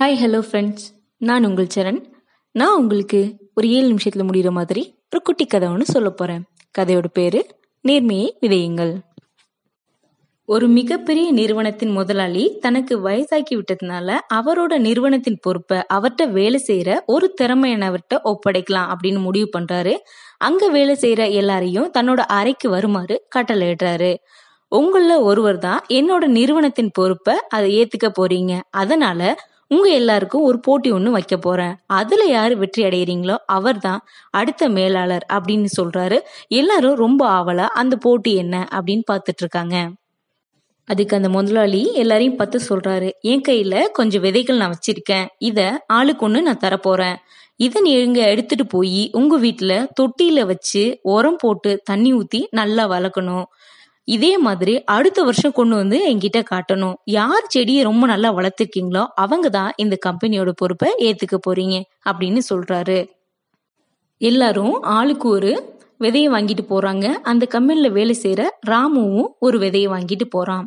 Hi hello friends நான் உங்கள் சரண். நான் உங்களுக்கு ஒரு ஏழு நிமிஷத்தில் முடிகிற மாதிரி ஒரு குட்டி கதை ஒன்று சொல்ல போகிறேன் கதையோட பேர் நேர்மையை விதையுங்கள். ஒரு மிகப்பெரிய நிறுவனத்தின் முதலாளி தனக்கு வயசாக்கி விட்டதுனால அவரோட நிறுவனத்தின் பொறுப்பை அவர்கிட்ட வேலை செய்யற ஒரு திறமையானவர்கிட்ட ஒப்படைக்கலாம் அப்படின்னு முடிவு பண்றாரு. அங்க வேலை செய்யற எல்லாரையும் தன்னோட அறைக்கு வருமாறு கட்டளையிடுறாரு உங்களில் ஒருவர் தான் என்னோட நிறுவனத்தின் பொறுப்பை அதை ஏத்துக்க போறீங்க. அதனால உங்க எல்லாருக்கும் ஒரு போட்டி ஒன்று வைக்க போறேன். அதுல யாரு வெற்றி அடைகிறீங்களோ அவர் தான் அடுத்த மேலாளர் அப்படின்னு சொல்றாரு. எல்லாரும் ரொம்ப ஆவலா அந்த போட்டி என்ன அப்படின்னு பார்த்துட்டு இருக்காங்க அதுக்கு அந்த முதலாளி எல்லாரையும் பார்த்து சொல்றாரு என் கையில கொஞ்சம் விதைகள் நான் வச்சிருக்கேன். இத ஆளுக்கு ஒண்ணு நான் தரப்போறேன். இதை நீங்க எடுத்துட்டு போய் உங்க வீட்டுல தொட்டியில வச்சு உரம் போட்டு தண்ணி ஊத்தி நல்லா வளர்க்கணும். இதே மாதிரி அடுத்த வருஷம் கொண்டு வந்து என்கிட்ட காட்டணும். யார் செடியை ரொம்ப நல்லா வளர்த்துருக்கீங்களோ அவங்க தான் இந்த கம்பெனியோட பொறுப்பை ஏத்துக்க போறீங்க அப்படின்னு சொல்றாரு. எல்லாரும் ஆளுக்கு ஒரு விதையை வாங்கிட்டு போறாங்க. அந்த கம்பெனில வேலை செய்யற ராமுவும் ஒரு விதையை வாங்கிட்டு போறான்.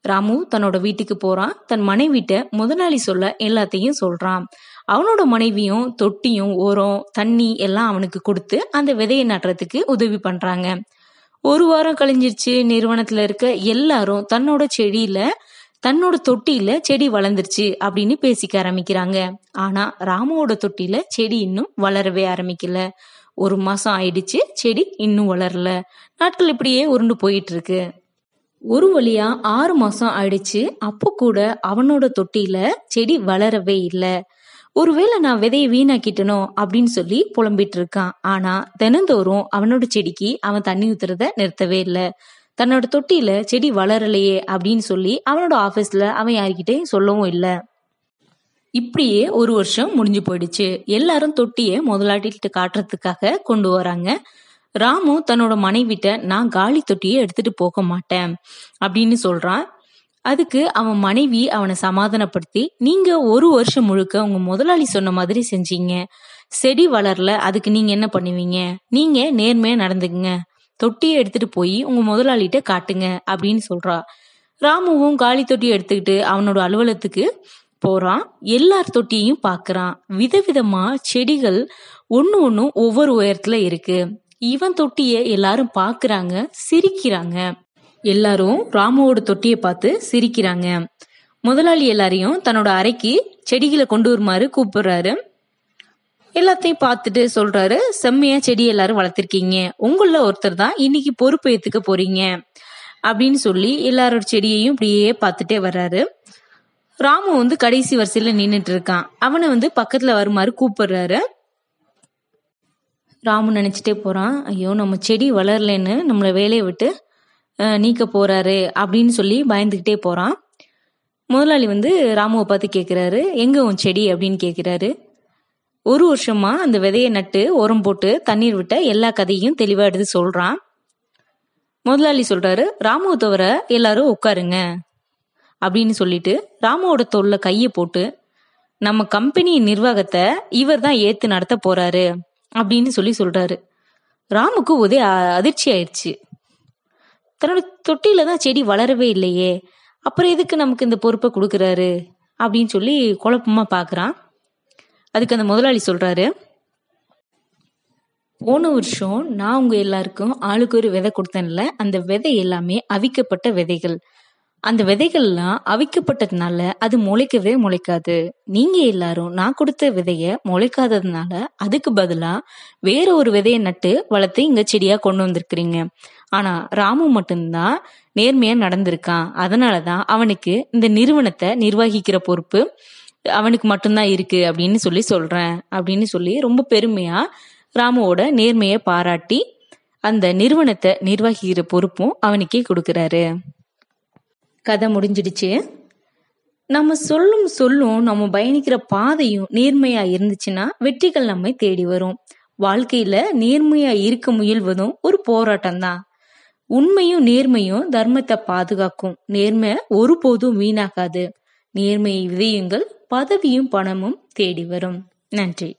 ராமு தன்னோட வீட்டுக்கு போறான். தன் மனைவிட்ட முதலாளி சொல்ல எல்லாத்தையும் சொல்றான். அவனோட மனைவியும் தொட்டியும் ஓரம் தண்ணி எல்லாம் அவனுக்கு கொடுத்து அந்த விதையை நடுறதுக்கு உதவி பண்றாங்க. ஒரு வாரம் கழிஞ்சிருச்சு நிறுவனத்துல இருக்க எல்லாரும் தன்னோட செடியில தன்னோட தொட்டியில செடி வளர்ந்துருச்சு அப்படின்னு பேசிக்க ஆரம்பிக்கிறாங்க. ஆனா ராமுவோட தொட்டியில செடி இன்னும் வளரவே ஆரம்பிக்கல. ஒரு மாசம் ஆயிடுச்சு செடி இன்னும் வளரல. நாட்கள் இப்படியே உருண்டு போயிட்டு இருக்கு ஒரு வழியா ஆறு மாசம் ஆயிடுச்சு அப்போ கூட அவனோட தொட்டியில செடி வளரவே இல்லை. ஒருவேளை நான் விதையை வீணாக்கிட்டனோ அப்படின்னு சொல்லி புலம்பிட்டு இருக்கான் ஆனா தினந்தோறும் அவனோட செடிக்கு அவன் தண்ணி ஊத்துறத நிறுத்தவே இல்லை. தன்னோட தொட்டியில செடி வளரலையே அப்படின்னு சொல்லி அவனோட ஆபீஸ்ல அவன் யார்கிட்டயும் சொல்லவும் இல்லை. இப்படியே ஒரு வருஷம் முடிஞ்சு போயிடுச்சு. எல்லாரும் தொட்டிய முதலாட்டிட்டு காட்டுறதுக்காக கொண்டு வராங்க. ராமு தன்னோட மனைவிட்ட நான் காலி தொட்டியை எடுத்துட்டு போக மாட்டேன் அப்படின்னு சொல்றான். அதுக்கு அவன் மனைவி அவனை சமாதானப்படுத்தி நீங்க ஒரு வருஷம் முழுக்க உங்க முதலாளி சொன்ன மாதிரி செஞ்சீங்க. செடி வளரல அதுக்கு நீங்க என்ன பண்ணுவீங்க? நீங்க நேர்மையா நடந்துக்குங்க. தொட்டியை எடுத்துட்டு போய் உங்க முதலாளிகிட்ட காட்டுங்க அப்படின்னு சொல்றா. ராமுவும் காலி தொட்டியை எடுத்துக்கிட்டு அவனோட அலுவலகத்துக்கு போறான். எல்லார் தொட்டியையும் பாக்குறான். விதவிதமா செடிகள் ஒன்னு ஒன்னும் ஒவ்வொரு உயரத்துல இருக்கு. இவன் தொட்டிய எல்லாரும் பாக்குறாங்க சிரிக்கிறாங்க. எல்லாரும் ராமுவோட தொட்டியை பார்த்து சிரிக்கிறாங்க. முதலாளி எல்லாரையும் தன்னோட அறைக்கு செடிகளை கொண்டு வருமாறு கூப்பிடுறாரு. எல்லாத்தையும் பார்த்துட்டு சொல்றாரு செம்மையா செடி எல்லாரும் வளர்த்திருக்கீங்க. உங்கள ஒருத்தர் தான் இன்னைக்கு பொறுப்பு ஏத்துக்க போறீங்க. அப்படின்னு சொல்லி எல்லாரோட செடியையும் இப்படியே பார்த்துட்டே வர்றாரு. ராமு வந்து கடைசி வரிசையில நின்றுட்டு இருக்கான். அவனை வந்து பக்கத்துல வருமாறு கூப்பிடுறாரு. ராமு நினைச்சிட்டே போறான் ஐயோ நம்ம செடி வளரலன்னு நம்மளை வேலையை விட்டு நீக்க போறாரு அப்படின்னு சொல்லி பயந்துக்கிட்டே போறான். முதலாளி வந்து ராமுவை பார்த்து கேட்குறாரு எங்க உன் செடி? அப்படின்னு கேட்குறாரு ஒரு வருஷமா அந்த விதையை நட்டு உரம் போட்டு தண்ணீர் விட்ட எல்லா கதையும் தெளிவா எடுத்து சொல்றான். முதலாளி சொல்றாரு ராமுவை தவிர எல்லாரும் உட்காருங்க அப்படின்னு சொல்லிட்டு ராமுவோட தோல்ல கையை போட்டு நம்ம கம்பெனி நிர்வாகத்தை இவர் தான் ஏத்து நடத்த போறாரு அப்படின்னு சொல்லி சொல்றாரு. ராமுக்கு ஒரே அதிர்ச்சி ஆயிடுச்சு. தன்னோட தொட்டியில தான் செடி வளரவே இல்லையே. அப்புறம் எதுக்கு நமக்கு இந்த பொறுப்பை கொடுக்குறாரு? அப்படின்னு சொல்லி குழப்பமா பாக்குறான். அதுக்கு அந்த முதலாளி சொல்றாரு போன வருஷம் நான் உங்க எல்லாருக்கும் ஆளுக்கு ஒரு விதை கொடுத்தேன்ல. அந்த விதை எல்லாமே அவிக்கப்பட்ட விதைகள். அந்த விதைகள்லாம் அவிக்கப்பட்டதுனால அது முளைக்கவே முளைக்காது. நீங்க எல்லாரும் நான் கொடுத்த விதைய முளைக்காததுனால அதுக்கு பதிலா வேற ஒரு விதைய நட்டு வளர்த்து இங்க செடியா கொண்டு வந்திருக்கிறீங்க. ஆனா ராமு மட்டும்தான் நேர்மையா நடந்திருக்கான். அதனாலதான் அவனுக்கு இந்த நிறுவனத்தை நிர்வகிக்கிற பொறுப்பு அவனுக்கு மட்டும்தான் இருக்கு அப்படின்னு சொல்லி சொல்றேன். அப்படின்னு சொல்லி ரொம்ப பெருமையா ராமுவோட நேர்மையை பாராட்டி அந்த நிறுவனத்தை நிர்வகிக்கிற பொறுப்பும் அவனுக்கே கொடுக்கறாரு. கதை முடிஞ்சிடுச்சு. நம்ம சொல்லும் சொல்லும் நம்ம பயணிக்கிற பாதையும் நேர்மையா இருந்துச்சுன்னா வெற்றிகள் நம்மை தேடி வரும். வாழ்க்கையில நேர்மையா இருக்க முயல்வதும் ஒரு போராட்டம் தான் உண்மையும் நேர்மையும் தர்மத்தை பாதுகாக்கும். நேர்மை ஒருபோதும் வீணாகாது. நேர்மையை விதையுங்கள் பதவியும் பணமும் தேடி வரும். நன்றி.